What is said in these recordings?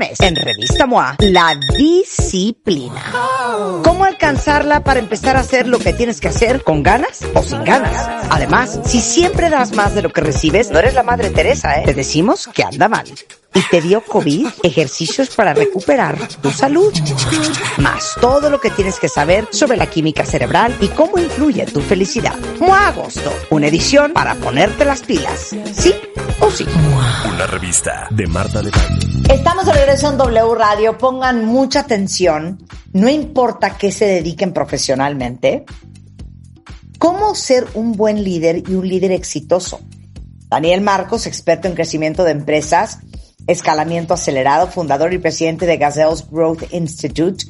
En Revista MOA, la disciplina. ¿Cómo alcanzarla para empezar a hacer lo que tienes que hacer con ganas o sin ganas? Además, si siempre das más de lo que recibes, no eres la Madre Teresa, ¿eh? Te decimos que anda mal. Y te dio COVID, ejercicios para recuperar tu salud. Más todo lo que tienes que saber sobre la química cerebral y cómo influye tu felicidad. MOA Agosto, una edición para ponerte las pilas. ¿Sí o sí? Una revista de Marta de. Estamos de regreso en W Radio. Pongan mucha atención. No importa qué se dediquen profesionalmente. ¿Cómo ser un buen líder y un líder exitoso? Daniel Marcos, experto en crecimiento de empresas, escalamiento acelerado, fundador y presidente de Gazelles Growth Institute,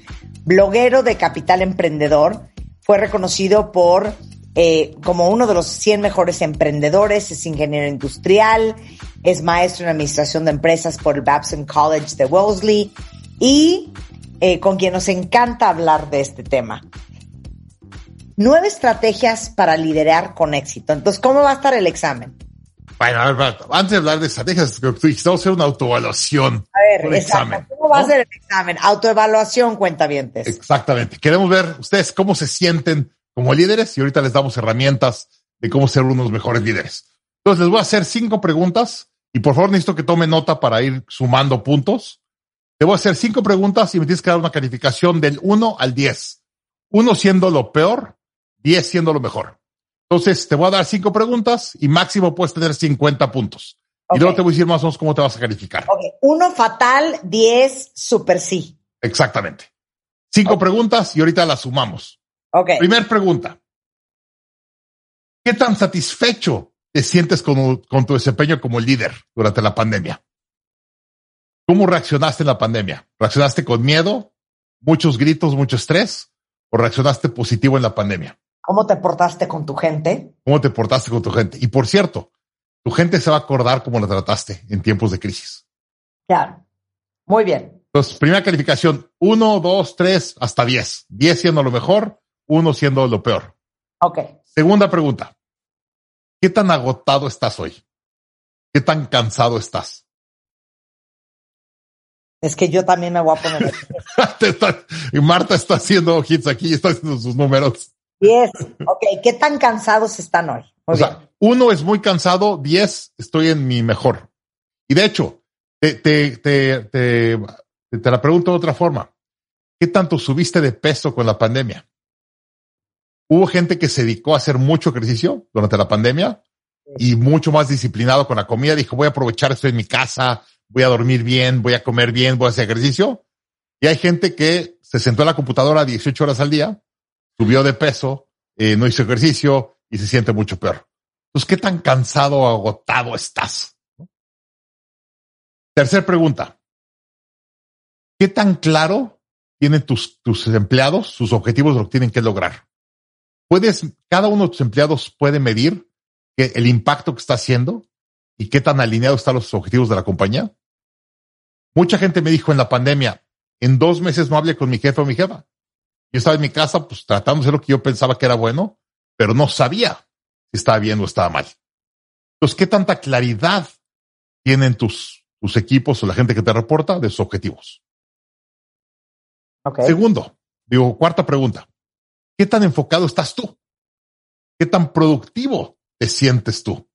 bloguero de Capital Emprendedor, fue reconocido por eh, como uno de los 100 mejores emprendedores, es ingeniero industrial, es maestro en administración de empresas por el Babson College de Wellesley y eh, con quien nos encanta hablar de este tema. Nueve estrategias para liderar con éxito. Entonces, ¿cómo va a estar el examen? Bueno, a ver, antes de hablar de estrategias, a hacer una autoevaluación. A ver, un examen, ¿Cómo va a ser el examen? Autoevaluación, cuentavientes. Exactamente. Queremos ver ustedes cómo se sienten como líderes y ahorita les damos herramientas de cómo ser unos mejores líderes. Entonces les voy a hacer cinco preguntas y por favor necesito que tome nota para ir sumando puntos. Te voy a hacer cinco preguntas y me tienes que dar una calificación del 1 al 10. Uno siendo lo peor, 10 siendo lo mejor. Entonces te voy a dar cinco preguntas y máximo puedes tener 50 puntos. Y luego te voy a decir más o menos cómo te vas a calificar. Ok, uno fatal, diez super sí. Exactamente. Cinco preguntas y ahorita las sumamos. Ok. Primer pregunta. ¿Qué tan satisfecho te sientes con, con tu desempeño como líder durante la pandemia? ¿Cómo reaccionaste en la pandemia? ¿Reaccionaste con miedo, muchos gritos, mucho estrés? ¿O reaccionaste positivo en la pandemia? ¿Cómo te portaste con tu gente? ¿Cómo te portaste con tu gente? Y por cierto, tu gente se va a acordar cómo la trataste en tiempos de crisis. Claro. Muy bien. Entonces, primera calificación, uno, dos, tres, hasta diez. Diez siendo lo mejor, uno siendo lo peor. Ok. Segunda pregunta. ¿Qué tan agotado estás hoy? ¿Qué tan cansado estás? Es que yo también me voy a poner Marta está haciendo hits aquí, está haciendo sus números. Diez. Ok, ¿qué tan cansados están hoy? Muy o sea, uno es muy cansado, diez estoy en mi mejor. Y de hecho, te, te, te, te, te la pregunto de otra forma. ¿Qué tanto subiste de peso con la pandemia? Hubo gente que se dedicó a hacer mucho ejercicio durante la pandemia y mucho más disciplinado con la comida. Dijo, voy a aprovechar esto en mi casa, voy a dormir bien, voy a comer bien, voy a hacer ejercicio. Y hay gente que se sentó en la computadora 18 horas al día, subió de peso, eh, no hizo ejercicio y se siente mucho peor. Entonces, ¿qué tan cansado o agotado estás? Tercer pregunta. ¿Qué tan claro tienen tus, tus empleados sus objetivos lo que tienen que lograr? Puedes, cada uno de tus empleados puede medir el impacto que está haciendo y qué tan alineados están los objetivos de la compañía. Mucha gente me dijo en la pandemia, en dos meses no hablé con mi jefe o mi jefa. Yo estaba en mi casa, pues tratando de hacer lo que yo pensaba que era bueno, pero no sabía si estaba bien o estaba mal. Entonces, ¿qué tanta claridad tienen tus, tus equipos o la gente que te reporta de sus objetivos? Segundo, digo, cuarta pregunta. ¿Qué tan enfocado estás tú? ¿Qué tan productivo te sientes tú?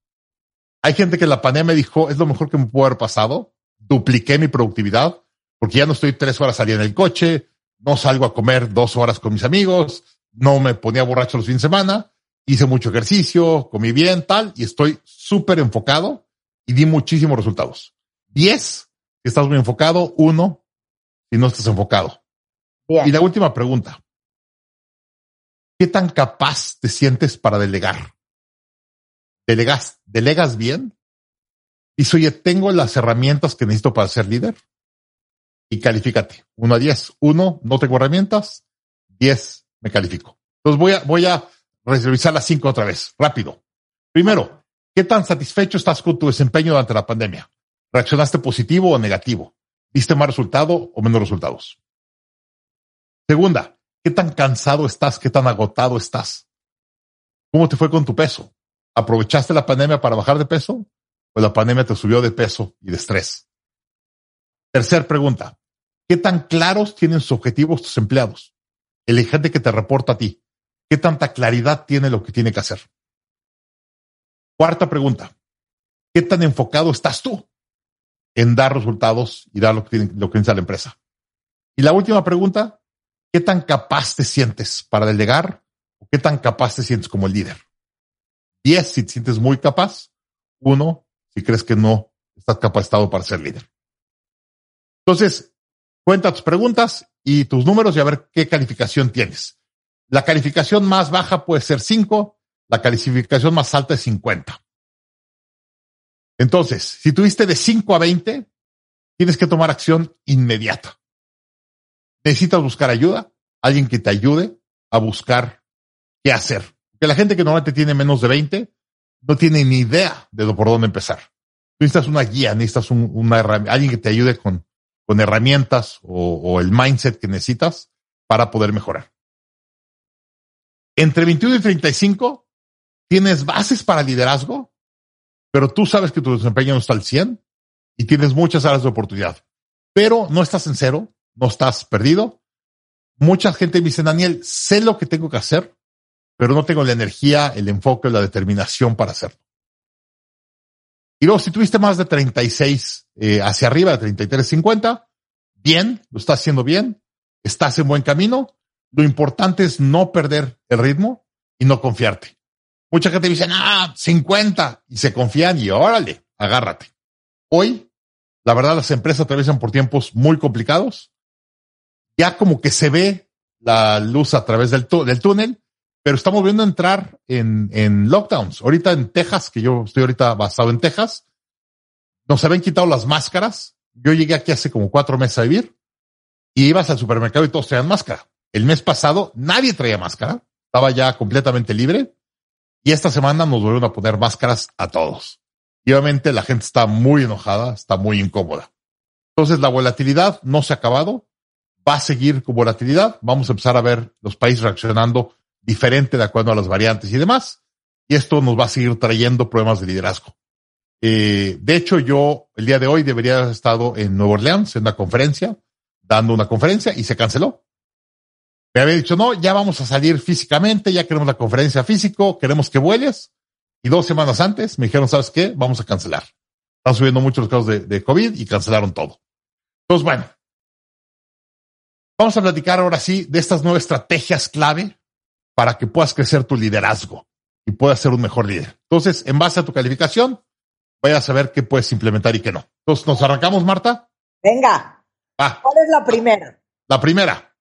Hay gente que en la pandemia dijo, es lo mejor que me pudo haber pasado. Dupliqué mi productividad porque ya no estoy tres horas al día en el coche, no salgo a comer dos horas con mis amigos, no me ponía borracho los fines de semana, hice mucho ejercicio, comí bien, tal, y estoy súper enfocado y di muchísimos resultados. Diez, si estás muy enfocado, uno, si no estás enfocado. Bien. Y la última pregunta. ¿Qué tan capaz te sientes para delegar? ¿Delegas, delegas bien? Dice, oye, tengo las herramientas que necesito para ser líder. Y califícate. Uno a diez. Uno, no tengo herramientas. Diez, me califico. Entonces voy a, revisar las cinco otra vez. Rápido. Primero, ¿qué tan satisfecho estás con tu desempeño durante la pandemia? ¿Reaccionaste positivo o negativo? ¿Viste más resultado o menos resultados? Segunda, ¿qué tan cansado estás? ¿Qué tan agotado estás? ¿Cómo te fue con tu peso? ¿Aprovechaste la pandemia para bajar de peso? ¿O la pandemia te subió de peso y de estrés? Tercer pregunta. ¿Qué tan claros tienen sus objetivos tus empleados? El gente que te reporta a ti. ¿Qué tanta claridad tiene lo que tiene que hacer? Cuarta pregunta. ¿Qué tan enfocado estás tú en dar resultados y dar lo que, tiene, lo que la empresa? Y la última pregunta. ¿Qué tan capaz te sientes para delegar? ¿O qué tan capaz te sientes como el líder? Diez si te sientes muy capaz. Uno si crees que no estás capacitado para ser líder. Entonces, cuenta tus preguntas y tus números y a ver qué calificación tienes. La calificación más baja puede ser 5, la calificación más alta es 50. Entonces, si tuviste de 5 a 20, tienes que tomar acción inmediata. Necesitas buscar ayuda, alguien que te ayude a buscar qué hacer. Porque la gente que normalmente tiene menos de 20 no tiene ni idea de por dónde empezar. Necesitas una guía, necesitas un, una alguien que te ayude con, con herramientas o, el mindset que necesitas para poder mejorar. Entre 21 y 35 tienes bases para liderazgo, pero tú sabes que tu desempeño no está al 100 y tienes muchas áreas de oportunidad, pero no estás en cero, no estás perdido. Mucha gente me dice, Daniel, sé lo que tengo que hacer, pero no tengo la energía, el enfoque, la determinación para hacerlo. Y luego, si tuviste más de 36 eh, hacia arriba, de 33, 50, bien, lo estás haciendo bien, estás en buen camino. Lo importante es no perder el ritmo y no confiarte. Mucha gente dice, ah, 50 y se confían y órale, agárrate. Hoy, la verdad, las empresas atraviesan por tiempos muy complicados. Ya como que se ve la luz a través del, del túnel, pero estamos viendo entrar en, en lockdowns. Ahorita en Texas, que yo estoy ahorita basado en Texas, nos habían quitado las máscaras. Yo llegué aquí hace como cuatro meses a vivir y ibas al supermercado y todos traían máscara. El mes pasado nadie traía máscara, estaba ya completamente libre y esta semana nos volvieron a poner máscaras a todos. Y obviamente la gente está muy enojada, está muy incómoda. Entonces la volatilidad no se ha acabado, va a seguir con volatilidad. Vamos a empezar a ver los países reaccionando diferente de acuerdo a las variantes y demás. Y esto nos va a seguir trayendo problemas de liderazgo. Eh, de hecho, yo el día de hoy debería haber estado en Nueva Orleans en una conferencia, dando una conferencia y se canceló. Me había dicho, no, ya vamos a salir físicamente, ya queremos la conferencia físico, queremos que vueles. Y dos semanas antes me dijeron, ¿sabes qué? Vamos a cancelar. Están subiendo muchos los casos de, de COVID y cancelaron todo. Entonces, bueno, vamos a platicar ahora sí de estas nuevas estrategias clave para que puedas crecer tu liderazgo y puedas ser un mejor líder. Entonces, en base a tu calificación, vayas a saber qué puedes implementar y qué no. Entonces, ¿nos arrancamos, Marta? Venga. Ah, ¿Cuál es la primera? la primera,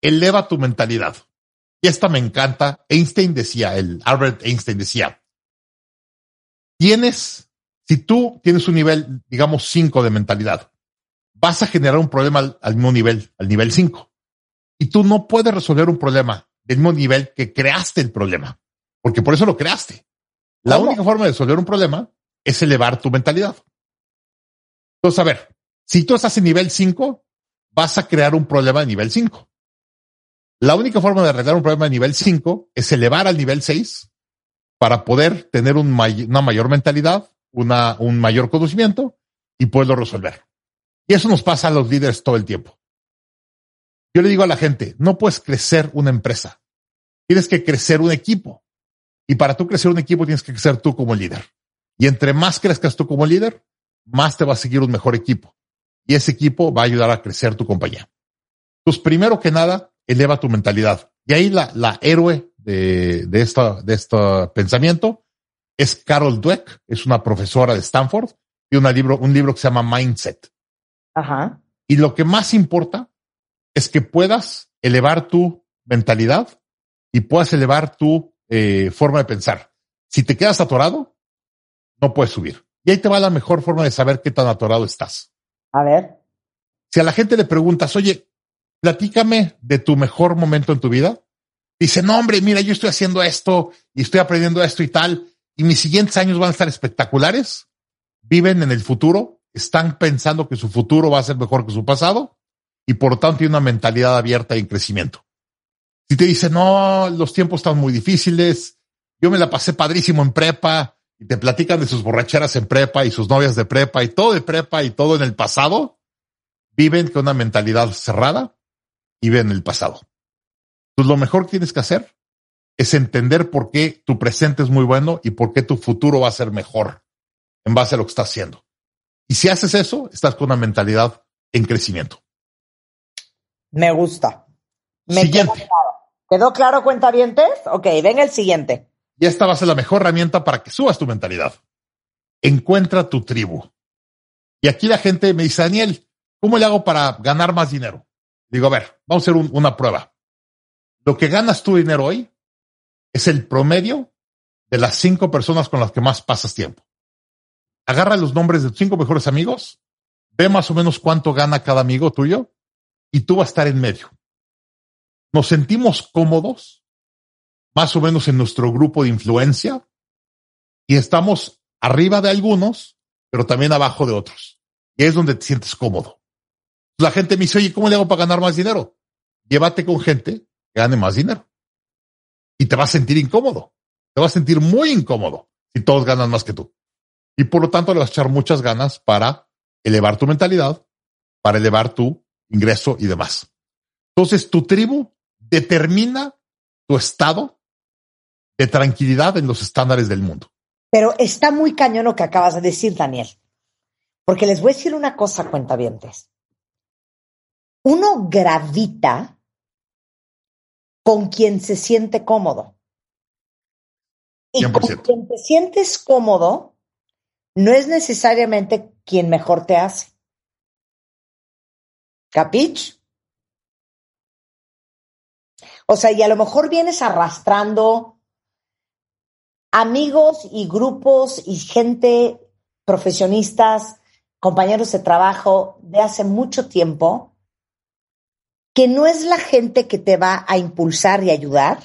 eleva tu mentalidad. Y esta me encanta. Einstein decía, el Albert Einstein decía, tienes, si tú tienes un nivel, digamos, 5 de mentalidad, vas a generar un problema al, al mismo nivel, al nivel 5. Y tú no puedes resolver un problema mismo nivel que creaste el problema, porque por eso lo creaste. La ¿Cómo? única forma de resolver un problema es elevar tu mentalidad. Entonces, a ver, si tú estás en nivel 5, vas a crear un problema de nivel 5. La única forma de arreglar un problema de nivel 5 es elevar al nivel 6 para poder tener un may- una mayor mentalidad, una, un mayor conocimiento y poderlo resolver. Y eso nos pasa a los líderes todo el tiempo. Yo le digo a la gente, no puedes crecer una empresa. Tienes que crecer un equipo. Y para tú crecer un equipo tienes que crecer tú como líder. Y entre más crezcas tú como líder, más te va a seguir un mejor equipo. Y ese equipo va a ayudar a crecer tu compañía. Entonces, primero que nada, eleva tu mentalidad. Y ahí la, la héroe de, de esta, de este pensamiento es Carol Dweck, es una profesora de Stanford y una libro, un libro que se llama Mindset. Ajá. Y lo que más importa es que puedas elevar tu mentalidad y puedas elevar tu eh, forma de pensar. Si te quedas atorado, no puedes subir. Y ahí te va la mejor forma de saber qué tan atorado estás. A ver. Si a la gente le preguntas, oye, platícame de tu mejor momento en tu vida, dice, no, hombre, mira, yo estoy haciendo esto y estoy aprendiendo esto y tal, y mis siguientes años van a estar espectaculares. Viven en el futuro, están pensando que su futuro va a ser mejor que su pasado y por tanto tienen una mentalidad abierta y en crecimiento. Si te dice, no, los tiempos están muy difíciles, yo me la pasé padrísimo en prepa y te platican de sus borracheras en prepa y sus novias de prepa y todo de prepa y todo en el pasado, viven con una mentalidad cerrada y ven el pasado. Entonces lo mejor que tienes que hacer es entender por qué tu presente es muy bueno y por qué tu futuro va a ser mejor en base a lo que estás haciendo. Y si haces eso, estás con una mentalidad en crecimiento. Me gusta. Me Siguiente. quedó claro. ¿Quedó claro, cuentavientes? Ok, ven el siguiente. Y esta va a ser la mejor herramienta para que subas tu mentalidad. Encuentra tu tribu. Y aquí la gente me dice, Daniel, ¿cómo le hago para ganar más dinero? Digo, a ver, vamos a hacer un- una prueba. Lo que ganas tu dinero hoy es el promedio de las cinco personas con las que más pasas tiempo. Agarra los nombres de tus cinco mejores amigos, ve más o menos cuánto gana cada amigo tuyo y tú vas a estar en medio. Nos sentimos cómodos, más o menos en nuestro grupo de influencia, y estamos arriba de algunos, pero también abajo de otros. Y es donde te sientes cómodo. La gente me dice, oye, ¿cómo le hago para ganar más dinero? Llévate con gente que gane más dinero. Y te vas a sentir incómodo. Te vas a sentir muy incómodo si todos ganan más que tú. Y por lo tanto le vas a echar muchas ganas para elevar tu mentalidad, para elevar tu ingreso y demás. Entonces, tu tribu determina tu estado de tranquilidad en los estándares del mundo. Pero está muy cañón lo que acabas de decir, Daniel. Porque les voy a decir una cosa, cuentavientes. Uno gravita con quien se siente cómodo. Y con 100%. quien te sientes cómodo no es necesariamente quien mejor te hace. ¿Capich? O sea, y a lo mejor vienes arrastrando amigos y grupos y gente, profesionistas, compañeros de trabajo de hace mucho tiempo, que no es la gente que te va a impulsar y ayudar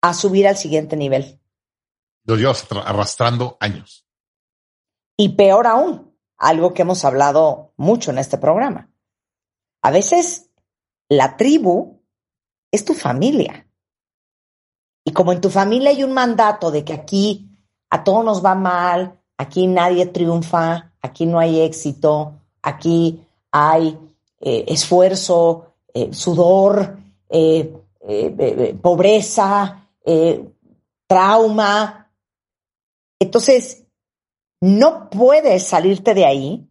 a subir al siguiente nivel. Los llevas arrastrando años. Y peor aún, algo que hemos hablado mucho en este programa. A veces la tribu es tu familia. Y como en tu familia hay un mandato de que aquí a todos nos va mal, aquí nadie triunfa, aquí no hay éxito, aquí hay eh, esfuerzo, eh, sudor, eh, pobreza, trauma. Entonces, no puedes salirte de ahí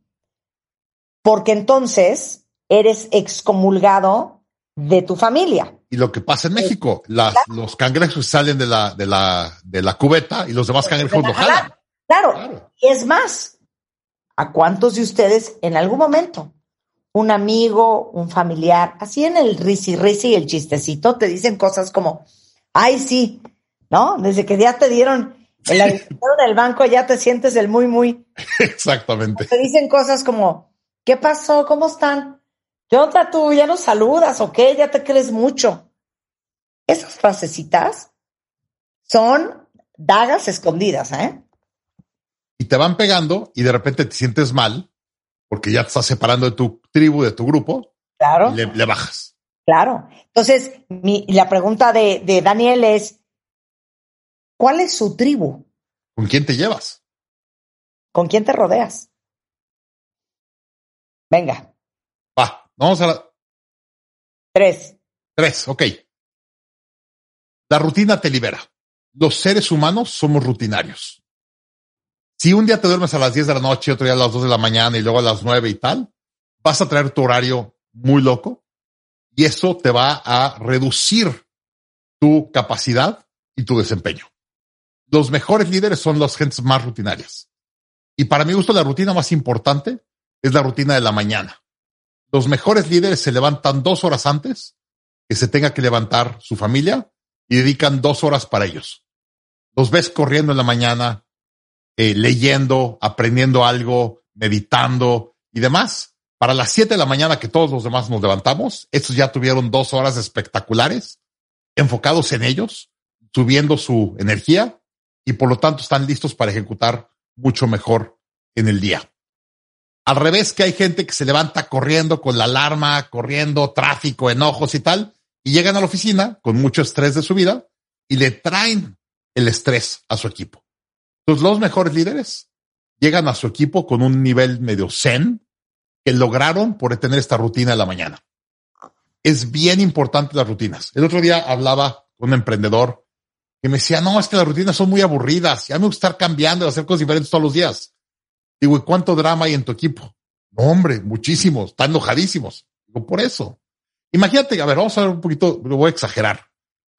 porque entonces eres excomulgado de tu familia. Y lo que pasa en México, las, los cangrejos salen de la, de la, de la cubeta y los demás cangrejos lo jalan. Claro. Claro. Y es más, ¿a cuántos de ustedes en algún momento un amigo, un familiar, así en el risi risi y el chistecito, te dicen cosas como, ay, sí, ¿no? Desde que ya te dieron el dinero del banco, ya te sientes el muy, muy. Exactamente. Te dicen cosas como, ¿qué pasó? ¿Cómo están? ¿Qué onda tú? ¿Ya nos saludas o qué? Ya te crees mucho. Esas frasecitas son dagas escondidas, ¿eh? Y te van pegando y de repente te sientes mal porque ya te estás separando de tu tribu, de tu grupo, Claro. y le, le bajas. Claro. Entonces, mi, la pregunta de, de Daniel es, ¿cuál es su tribu? ¿Con quién te llevas? ¿Con quién te rodeas? Venga, vamos a la tres. tres, ok. La rutina te libera. Los seres humanos somos rutinarios. Si un día te duermes a las 10 de la noche, otro día a las 2 de la mañana y luego a las 9 y tal, vas a traer tu horario muy loco y eso te va a reducir tu capacidad y tu desempeño. Los mejores líderes son las gentes más rutinarias. Y para mi gusto, la rutina más importante es la rutina de la mañana. Los mejores líderes se levantan dos horas antes que se tenga que levantar su familia y dedican dos horas para ellos. Los ves corriendo en la mañana, eh, leyendo, aprendiendo algo, meditando y demás. Para las siete de la mañana que todos los demás nos levantamos, estos ya tuvieron dos horas espectaculares, enfocados en ellos, subiendo su energía y por lo tanto están listos para ejecutar mucho mejor en el día. Al revés que hay gente que se levanta corriendo con la alarma, corriendo, tráfico, enojos y tal, y llegan a la oficina con mucho estrés de su vida y le traen el estrés a su equipo. Entonces los mejores líderes llegan a su equipo con un nivel medio zen que lograron por tener esta rutina de la mañana. Es bien importante las rutinas. El otro día hablaba con un emprendedor que me decía, no, es que las rutinas son muy aburridas. Ya me gusta estar cambiando, hacer cosas diferentes todos los días. Digo, ¿y cuánto drama hay en tu equipo? No, hombre, muchísimos, están enojadísimos. Digo, por eso. Imagínate, a ver, vamos a ver un poquito, lo voy a exagerar.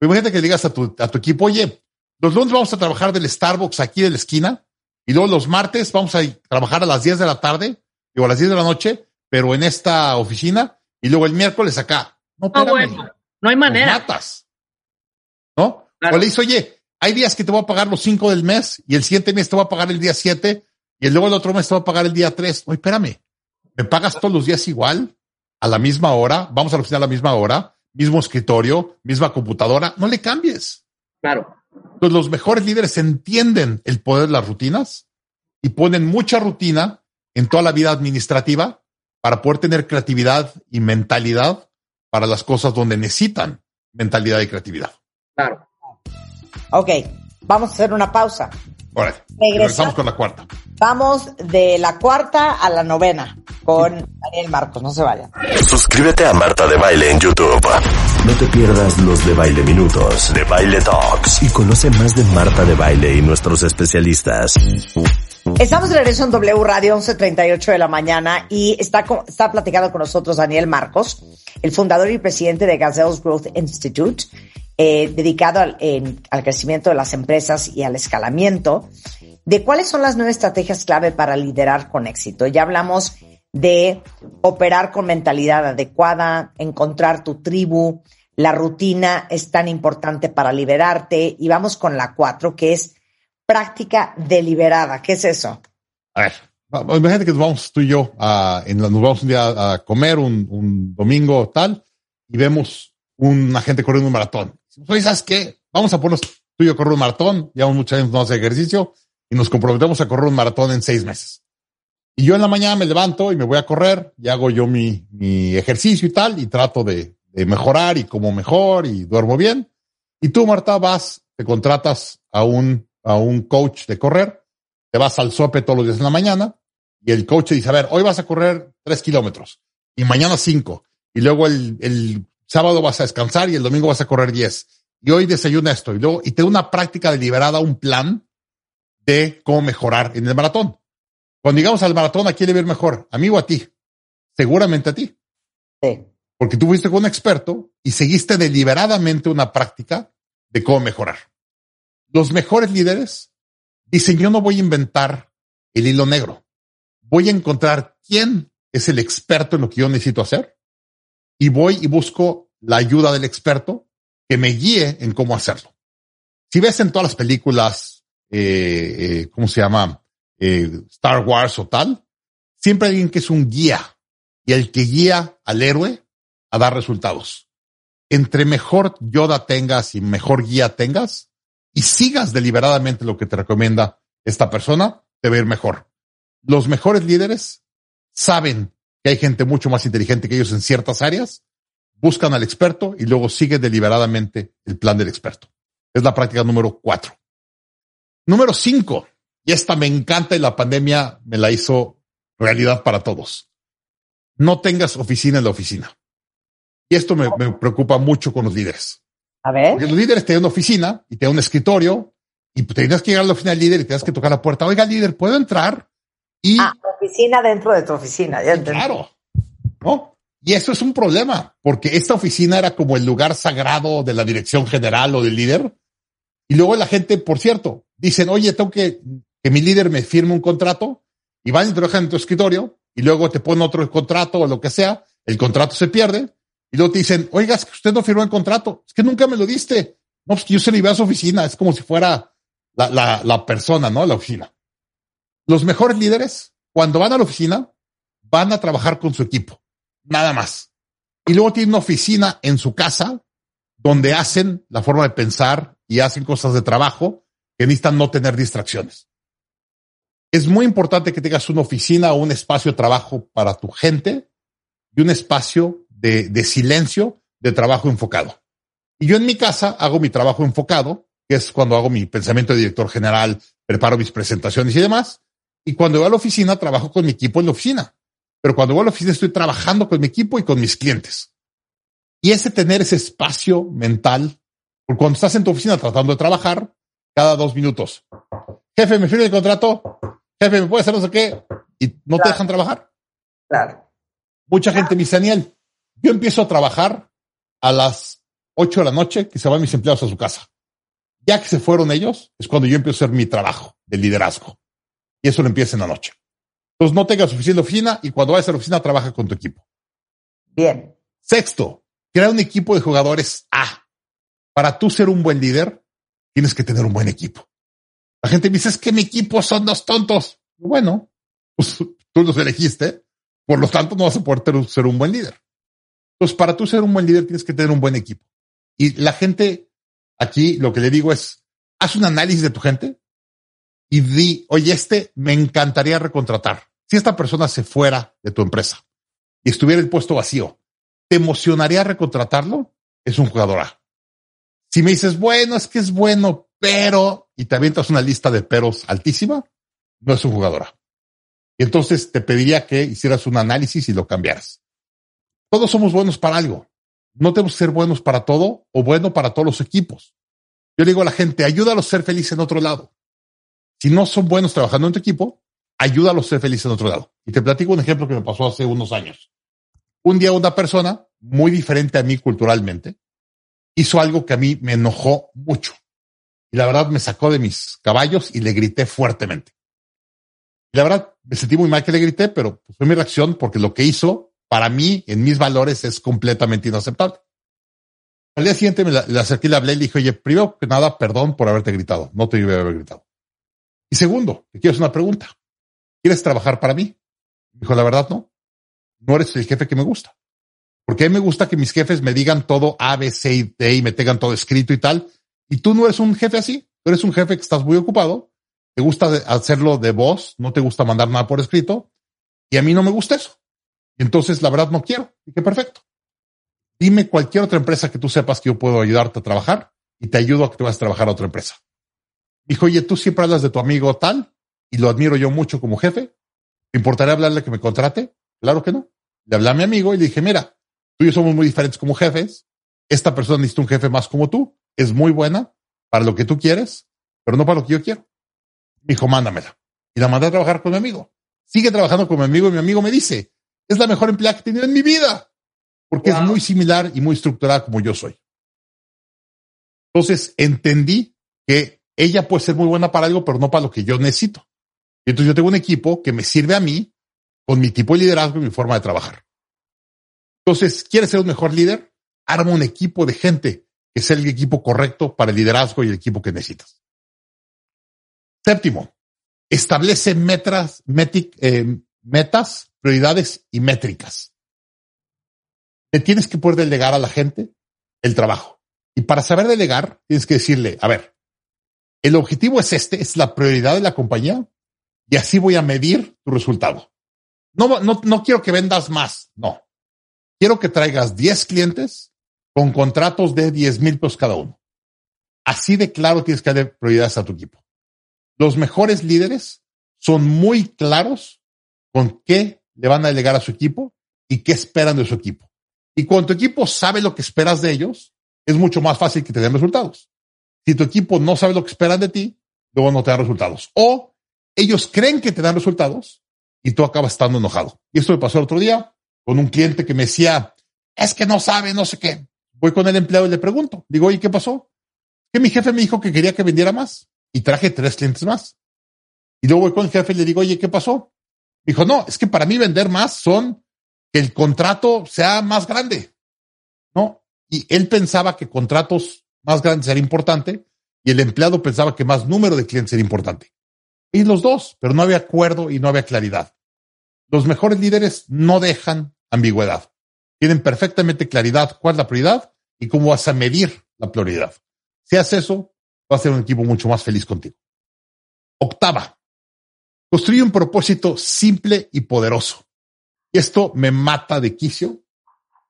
Imagínate que digas a tu, a tu equipo, oye, los lunes vamos a trabajar del Starbucks aquí de la esquina y luego los martes vamos a trabajar a las 10 de la tarde, digo a las 10 de la noche, pero en esta oficina y luego el miércoles acá. No, No, bueno, no hay manera. matas. ¿No? Claro. O le dice, oye, hay días que te voy a pagar los cinco del mes y el siguiente mes te voy a pagar el día siete y luego el otro mes te voy a pagar el día tres. Oye, espérame, ¿me pagas todos los días igual? A la misma hora, vamos a la oficina a la misma hora, mismo escritorio, misma computadora, no le cambies. Claro. Entonces, los mejores líderes entienden el poder de las rutinas y ponen mucha rutina en toda la vida administrativa para poder tener creatividad y mentalidad para las cosas donde necesitan mentalidad y creatividad. Claro. Ok, vamos a hacer una pausa. Ahora, Regresa. regresamos con la cuarta. Vamos de la cuarta a la novena con Daniel Marcos. No se vayan. Suscríbete a Marta de Baile en YouTube. No te pierdas los de Baile Minutos, de Baile Talks y conoce más de Marta de Baile y nuestros especialistas. Estamos de regreso en W Radio 11.38 de la mañana y está, está platicando con nosotros Daniel Marcos, el fundador y presidente de Gazelles Growth Institute, eh, dedicado al, en- al crecimiento de las empresas y al escalamiento, de cuáles son las nueve estrategias clave para liderar con éxito. Ya hablamos de operar con mentalidad adecuada, encontrar tu tribu, la rutina es tan importante para liberarte y vamos con la cuatro, que es práctica deliberada. ¿Qué es eso? A ver, imagínate que nos vamos tú y yo a, en la- nos vamos un día a comer un, un domingo tal y vemos una gente corriendo un maratón. Oye, ¿sabes qué? Vamos a ponernos tú y yo a correr un maratón, llevamos muchos años no hacer ejercicio y nos comprometemos a correr un maratón en seis meses. Y yo en la mañana me levanto y me voy a correr y hago yo mi, mi ejercicio y tal y trato de, de mejorar y como mejor y duermo bien. Y tú, Marta, vas, te contratas a un, a un coach de correr, te vas al sope todos los días en la mañana y el coach dice, a ver, hoy vas a correr tres kilómetros y mañana cinco y luego el, el sábado vas a descansar y el domingo vas a correr diez y hoy desayuna esto y luego, y te una práctica deliberada, un plan de cómo mejorar en el maratón. Cuando llegamos al maratón, ¿a quién le va a ir mejor? ¿A mí o a ti? Seguramente a ti Sí. porque tú fuiste con un experto y seguiste deliberadamente una práctica de cómo mejorar. Los mejores líderes dicen, yo no voy a inventar el hilo negro. Voy a encontrar quién es el experto en lo que yo necesito hacer y voy y busco la ayuda del experto que me guíe en cómo hacerlo. Si ves en todas las películas, eh, eh, ¿cómo se llama? Eh, Star Wars o tal, siempre alguien que es un guía y el que guía al héroe a dar resultados. Entre mejor Yoda tengas y mejor guía tengas y sigas deliberadamente lo que te recomienda esta persona, te va a ir mejor. Los mejores líderes saben que hay gente mucho más inteligente que ellos en ciertas áreas, buscan al experto y luego siguen deliberadamente el plan del experto. Es la práctica número cuatro. Número cinco, y esta me encanta y la pandemia me la hizo realidad para todos. No tengas oficina en la oficina. Y esto me, me preocupa mucho con los líderes. A ver. Porque los líderes te dan una oficina y te dan un escritorio y tenías que llegar a la oficina del líder y tenías que tocar la puerta. Oiga, líder, ¿puedo entrar? Y Ah, oficina dentro de tu oficina. Ya claro, ¿no? Y eso es un problema, porque esta oficina era como el lugar sagrado de la dirección general o del líder. Y luego la gente, por cierto, dicen, oye, tengo que que mi líder me firme un contrato y van y trabajan en tu escritorio y luego te ponen otro contrato o lo que sea, el contrato se pierde y luego te dicen, oiga, es que usted no firmó el contrato, es que nunca me lo diste. No, pues que yo se lo iba a su oficina, es como si fuera la, la, la persona, ¿no? La oficina. Los mejores líderes, cuando van a la oficina, van a trabajar con su equipo, nada más. Y luego tienen una oficina en su casa donde hacen la forma de pensar y hacen cosas de trabajo que necesitan no tener distracciones. Es muy importante que tengas una oficina o un espacio de trabajo para tu gente y un espacio de, de silencio de trabajo enfocado. Y yo en mi casa hago mi trabajo enfocado, que es cuando hago mi pensamiento de director general, preparo mis presentaciones y demás. Y cuando voy a la oficina, trabajo con mi equipo en la oficina. Pero cuando voy a la oficina, estoy trabajando con mi equipo y con mis clientes. Y ese tener ese espacio mental, porque cuando estás en tu oficina tratando de trabajar, cada dos minutos, jefe, me firme el contrato, jefe, me puede hacer no sé qué, y no te dejan trabajar. Claro. Mucha gente me dice, Daniel, yo empiezo a trabajar a las ocho de la noche que se van mis empleados a su casa. Ya que se fueron ellos, es cuando yo empiezo a hacer mi trabajo de liderazgo. Y eso lo empieza en la noche. Entonces no tengas suficiente oficina y cuando vayas a la oficina trabaja con tu equipo. Bien. Sexto, crea un equipo de jugadores A. Para tú ser un buen líder, tienes que tener un buen equipo. La gente me dice, es que mi equipo son dos tontos. Bueno, pues tú los elegiste, por lo tanto no vas a poder ser un buen líder. Entonces, para tú ser un buen líder, tienes que tener un buen equipo. Y la gente aquí, lo que le digo es, haz un análisis de tu gente y di, oye, este me encantaría recontratar. Si esta persona se fuera de tu empresa y estuviera el puesto vacío, ¿te emocionaría recontratarlo? Es un jugador A. Si me dices, bueno, es que es bueno, pero, y te avientas una lista de peros altísima, no es un jugador A. Y entonces te pediría que hicieras un análisis y lo cambiaras. Todos somos buenos para algo. No tenemos que ser buenos para todo o bueno para todos los equipos. Yo le digo a la gente, ayúdalos a ser felices en otro lado. Si no son buenos trabajando en tu equipo, ayúdalos a ser felices en otro lado. Y te platico un ejemplo que me pasó hace unos años. Un día una persona muy diferente a mí culturalmente hizo algo que a mí me enojó mucho. Y la verdad me sacó de mis caballos y le grité fuertemente. Y la verdad me sentí muy mal que le grité, pero fue mi reacción porque lo que hizo para mí, en mis valores, es completamente inaceptable. Al día siguiente me la, acerqué y le hablé y le dije, oye, primero que nada, perdón por haberte gritado. No te iba a haber gritado. Y segundo, te quiero hacer una pregunta. ¿Quieres trabajar para mí? Dijo, la verdad, no. No eres el jefe que me gusta. Porque a mí me gusta que mis jefes me digan todo A, B, C y D y me tengan todo escrito y tal. Y tú no eres un jefe así. Tú eres un jefe que estás muy ocupado. Te gusta hacerlo de voz. No te gusta mandar nada por escrito. Y a mí no me gusta eso. Entonces, la verdad, no quiero. Y perfecto. Dime cualquier otra empresa que tú sepas que yo puedo ayudarte a trabajar y te ayudo a que te vas a trabajar a otra empresa. Dijo, oye, tú siempre hablas de tu amigo tal y lo admiro yo mucho como jefe. ¿Te importaría hablarle que me contrate? Claro que no. Le hablé a mi amigo y le dije, mira, tú y yo somos muy diferentes como jefes. Esta persona necesita un jefe más como tú. Es muy buena para lo que tú quieres, pero no para lo que yo quiero. Me dijo, mándamela. Y la mandé a trabajar con mi amigo. Sigue trabajando con mi amigo y mi amigo me dice, es la mejor empleada que he tenido en mi vida, porque es muy similar y muy estructurada como yo soy. Entonces entendí que ella puede ser muy buena para algo, pero no para lo que yo necesito. Y entonces yo tengo un equipo que me sirve a mí con mi tipo de liderazgo y mi forma de trabajar. Entonces, ¿quieres ser un mejor líder? Arma un equipo de gente que sea el equipo correcto para el liderazgo y el equipo que necesitas. Séptimo, establece metas, eh, metas prioridades y métricas. Te tienes que poder delegar a la gente el trabajo. Y para saber delegar, tienes que decirle, a ver, el objetivo es este, es la prioridad de la compañía y así voy a medir tu resultado. No, no, no quiero que vendas más, no. Quiero que traigas 10 clientes con contratos de 10 mil pesos cada uno. Así de claro tienes que darle prioridades a tu equipo. Los mejores líderes son muy claros con qué le van a delegar a su equipo y qué esperan de su equipo. Y cuando tu equipo sabe lo que esperas de ellos, es mucho más fácil que te den resultados. Si tu equipo no sabe lo que esperan de ti, luego no te dan resultados. O ellos creen que te dan resultados y tú acabas estando enojado. Y esto me pasó el otro día con un cliente que me decía, es que no sabe, no sé qué. Voy con el empleado y le pregunto, digo, ¿y qué pasó? Que mi jefe me dijo que quería que vendiera más y traje tres clientes más. Y luego voy con el jefe y le digo, oye, ¿qué pasó? Dijo, no, es que para mí vender más son que el contrato sea más grande. ¿No? Y él pensaba que contratos más grandes era importante y el empleado pensaba que más número de clientes era importante. Y los dos, pero no había acuerdo y no había claridad. Los mejores líderes no dejan ambigüedad. Tienen perfectamente claridad cuál es la prioridad y cómo vas a medir la prioridad. Si haces eso, vas a ser un equipo mucho más feliz contigo. Octava, construye un propósito simple y poderoso. Y esto me mata de quicio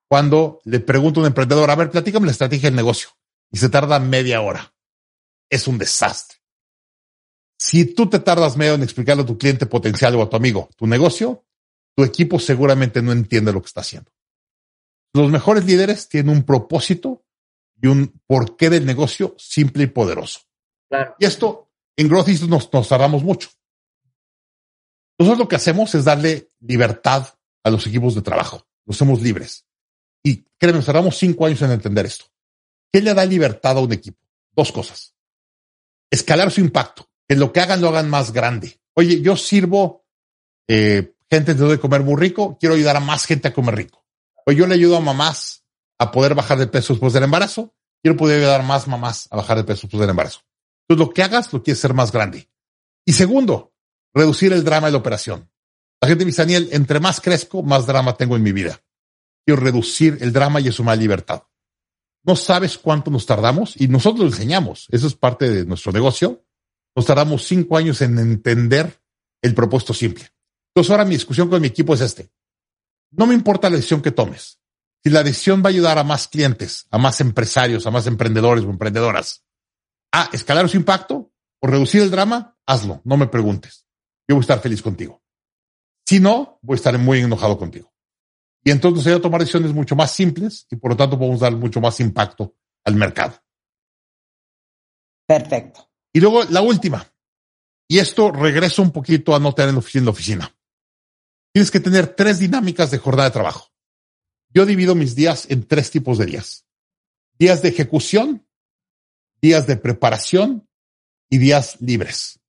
cuando le pregunto a un emprendedor, a ver, platícame la estrategia del negocio. Y se tarda media hora. Es un desastre. Si tú te tardas medio en explicarle a tu cliente potencial o a tu amigo tu negocio, tu equipo seguramente no entiende lo que está haciendo. Los mejores líderes tienen un propósito y un porqué del negocio simple y poderoso. Claro. Y esto en Growth nos, nos tardamos mucho. Nosotros lo que hacemos es darle libertad a los equipos de trabajo. Los hacemos libres. Y créeme, nos tardamos cinco años en entender esto. ¿Qué le da libertad a un equipo? Dos cosas. Escalar su impacto. Que lo que hagan lo hagan más grande. Oye, yo sirvo eh, gente de comer muy rico, quiero ayudar a más gente a comer rico. Oye, yo le ayudo a mamás a poder bajar de peso después del embarazo, quiero poder ayudar a más mamás a bajar de peso después del embarazo. Entonces, lo que hagas lo quieres ser más grande. Y segundo, reducir el drama de la operación. La gente me dice, Daniel, entre más crezco, más drama tengo en mi vida. Quiero reducir el drama y eso más libertad. No sabes cuánto nos tardamos y nosotros lo enseñamos. Eso es parte de nuestro negocio. Nos tardamos cinco años en entender el propósito simple. Entonces ahora mi discusión con mi equipo es este. No me importa la decisión que tomes. Si la decisión va a ayudar a más clientes, a más empresarios, a más emprendedores o emprendedoras, a escalar su impacto o reducir el drama, hazlo. No me preguntes. Yo voy a estar feliz contigo. Si no, voy a estar muy enojado contigo. Y entonces voy a tomar decisiones mucho más simples y por lo tanto podemos dar mucho más impacto al mercado. Perfecto. Y luego la última. Y esto regreso un poquito a no tener en la oficina, en la oficina. Tienes que tener tres dinámicas de jornada de trabajo. Yo divido mis días en tres tipos de días. Días de ejecución, días de preparación y días libres.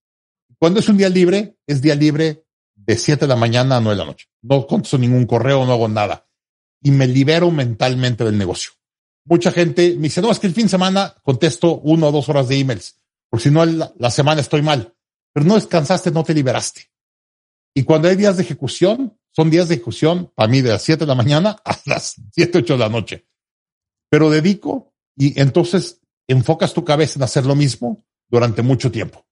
Cuando es un día libre, es día libre de 7 de la mañana a 9 de la noche. No contesto ningún correo, no hago nada. Y me libero mentalmente del negocio. Mucha gente me dice, no, es que el fin de semana contesto uno o dos horas de emails, porque si no la, la semana estoy mal. Pero no descansaste, no te liberaste. Y cuando hay días de ejecución, son días de ejecución para mí de las 7 de la mañana a las 7, 8 de la noche. Pero dedico y entonces enfocas tu cabeza en hacer lo mismo durante mucho tiempo.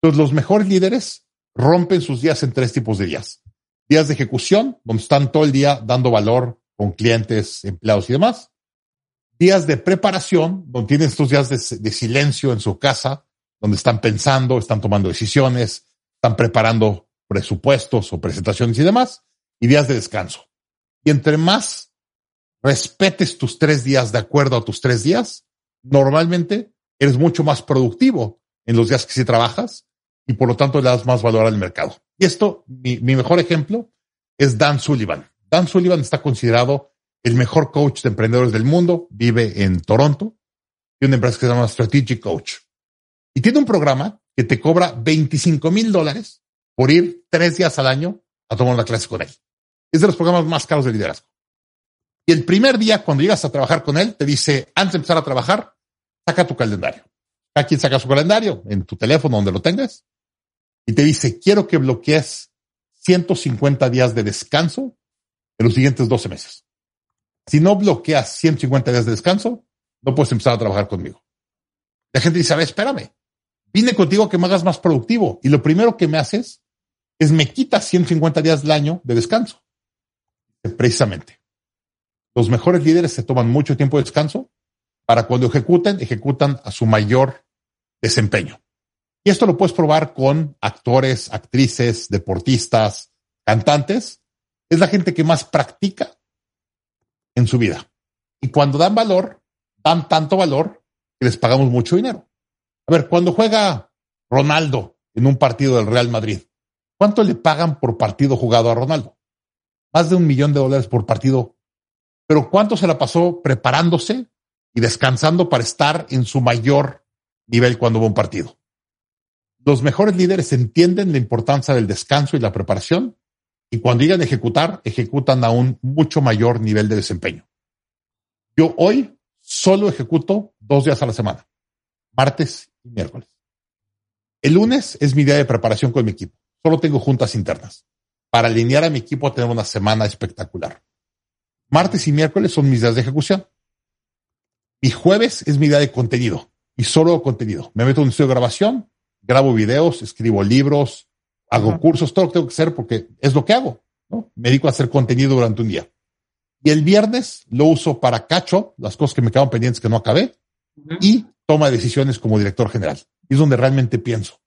Entonces los mejores líderes rompen sus días en tres tipos de días. Días de ejecución, donde están todo el día dando valor con clientes, empleados y demás. Días de preparación, donde tienen estos días de, silencio en su casa, donde están pensando, están tomando decisiones, están preparando presupuestos o presentaciones y demás, y días de descanso. Y entre más respetes tus tres días de acuerdo a tus tres días, normalmente eres mucho más productivo en los días que sí trabajas y por lo tanto le das más valor al mercado. Y esto, mi, mejor ejemplo es Dan Sullivan. Dan Sullivan está considerado el mejor coach de emprendedores del mundo, vive en Toronto, y una empresa que se llama Strategic Coach. Y tiene un programa que te cobra 25 mil dólares por ir tres días al año a tomar una clase con él. Es de los programas más caros de liderazgo. Y el primer día, cuando llegas a trabajar con él, te dice, antes de empezar a trabajar, saca tu calendario. Cada quien saca su calendario en tu teléfono, donde lo tengas, y te dice, quiero que bloquees 150 días de descanso en los siguientes 12 meses. Si no bloqueas 150 días de descanso, no puedes empezar a trabajar conmigo. La gente dice, a ver, espérame, vine contigo a que me hagas más productivo y lo primero que me haces es me quitas 150 días del año de descanso. Precisamente. Los mejores líderes se toman mucho tiempo de descanso para cuando ejecuten, ejecutan a su mayor desempeño. Y esto lo puedes probar con actores, actrices, deportistas, cantantes. Es la gente que más practica en su vida. Y cuando dan valor, dan tanto valor que les pagamos mucho dinero. A ver, cuando juega Ronaldo en un partido del Real Madrid, ¿cuánto le pagan por partido jugado a Ronaldo? Más de un millón de dólares por partido. Pero ¿cuánto se la pasó preparándose y descansando para estar en su mayor nivel cuando hubo un partido? Los mejores líderes entienden la importancia del descanso y la preparación y cuando llegan a ejecutar, ejecutan a un mucho mayor nivel de desempeño. Yo hoy solo ejecuto dos días a la semana, martes y miércoles. El lunes es mi día de preparación con mi equipo. Solo tengo juntas internas para alinear a mi equipo a tener una semana espectacular. Martes y miércoles son mis días de ejecución. Y jueves es mi día de contenido y solo contenido. Me meto en un estudio de grabación, grabo videos, escribo libros, hago cursos, todo lo que tengo que hacer porque es lo que hago. ¿no? Me dedico a hacer contenido durante un día. Y el viernes lo uso para cacho, las cosas que me quedan pendientes que no acabé, y toma decisiones como director general. Y es donde realmente pienso.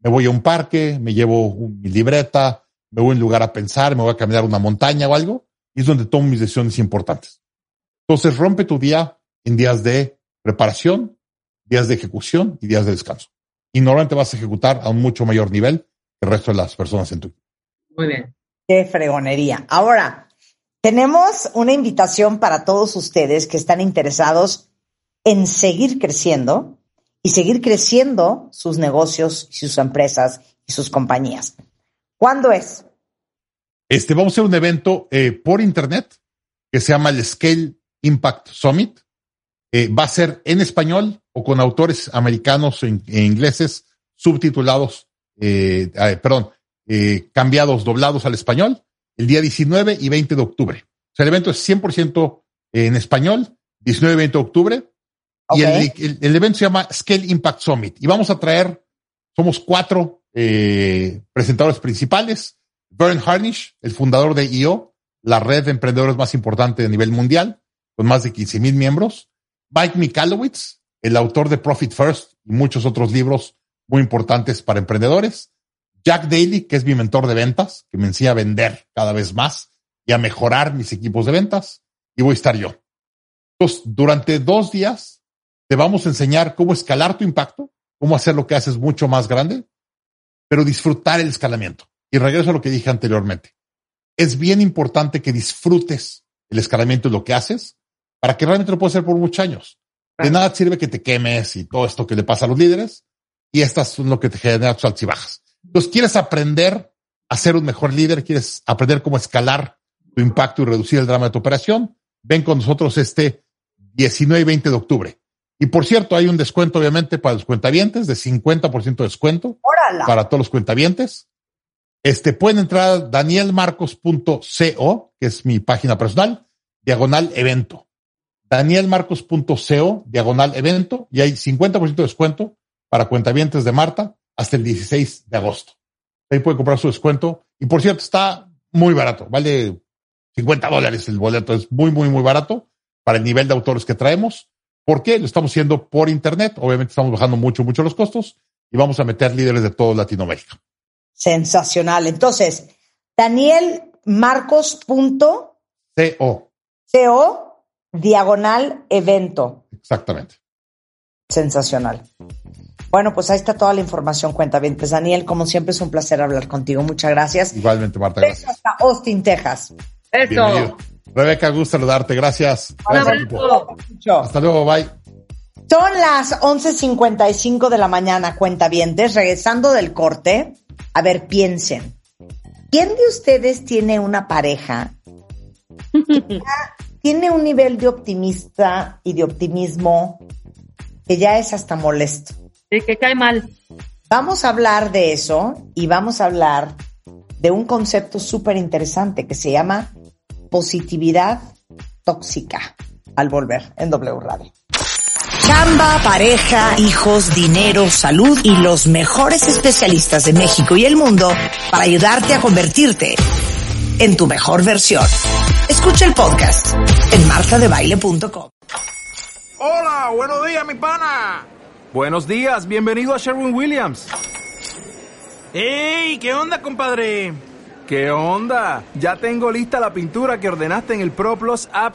Me voy a un parque, me llevo mi libreta, me voy a un lugar a pensar, me voy a caminar una montaña o algo, y es donde tomo mis decisiones importantes. Entonces rompe tu día en días de preparación, días de ejecución y días de descanso. Y normalmente vas a ejecutar a un mucho mayor nivel que el resto de las personas en tu equipo. Muy bien. Qué fregonería. Ahora, tenemos una invitación para todos ustedes que están interesados en seguir creciendo y seguir creciendo sus negocios, sus empresas y sus compañías. ¿Cuándo es? Este, vamos a hacer un evento eh, por internet que se llama el Scale Impact Summit. Eh, va a ser en español o con autores americanos e, ingleses subtitulados, eh, perdón, eh, cambiados, doblados al español, el día 19 y 20 de octubre. O sea, el evento es 100% en español, 19 y 20 de octubre. Y el, el, evento se llama Scale Impact Summit. Y vamos a traer, somos cuatro eh, presentadores principales. Vern Harnish, el fundador de IO, la red de emprendedores más importante a nivel mundial, con más de 15 mil miembros. Mike Mikalowicz, el autor de Profit First y muchos otros libros muy importantes para emprendedores. Jack Daly, que es mi mentor de ventas, que me enseña a vender cada vez más y a mejorar mis equipos de ventas. Y voy a estar yo. Entonces, durante dos días te vamos a enseñar cómo escalar tu impacto, cómo hacer lo que haces mucho más grande, pero disfrutar el escalamiento. Y regreso a lo que dije anteriormente. Es bien importante que disfrutes el escalamiento de lo que haces para que realmente lo puedas hacer por muchos años. De nada sirve que te quemes y todo esto que le pasa a los líderes y estas son lo que te genera tus altibajos. Entonces, quieres aprender a ser un mejor líder, quieres aprender cómo escalar tu impacto y reducir el drama de tu operación, ven con nosotros este 19 y 20 de octubre. Y por cierto, hay un descuento obviamente para los cuentavientes de 50% de descuento para todos los cuentavientes. Este pueden entrar a danielmarcos.co, que es mi página personal, diagonal evento. danielmarcos.co, diagonal evento, y hay 50% de descuento para cuentavientes de Marta hasta el 16 de agosto. Ahí puede comprar su descuento. Y por cierto, está muy barato. Vale 50 dólares el boleto. Es muy, muy, muy barato para el nivel de autores que traemos. ¿Por qué? Lo estamos haciendo por internet. Obviamente estamos bajando mucho, mucho los costos y vamos a meter líderes de todo Latinoamérica. Sensacional. Entonces, Daniel Marcos.co. CO diagonal evento. Exactamente. Sensacional. Bueno, pues ahí está toda la información, cuenta bien. Pues Daniel, como siempre es un placer hablar contigo. Muchas gracias. Igualmente, Marta, gracias. Hasta Austin, Texas. Eso. Rebeca, gusto saludarte. Gracias. Hasta luego, bye. Son las 11.55 de la mañana, cuenta bien. Regresando del corte, a ver, piensen. ¿Quién de ustedes tiene una pareja que tiene un nivel de optimista y de optimismo que ya es hasta molesto? Sí, que cae mal. Vamos a hablar de eso y vamos a hablar de un concepto súper interesante que se llama positividad tóxica al volver en W Radio. Chamba, pareja, hijos, dinero, salud y los mejores especialistas de México y el mundo para ayudarte a convertirte en tu mejor versión. Escucha el podcast en martadebaile.com. Hola, buenos días, mi pana. Buenos días, bienvenido a Sherwin Williams. ¡Ey! ¿Qué onda, compadre? ¿Qué onda? Ya tengo lista la pintura que ordenaste en el ProPlus app.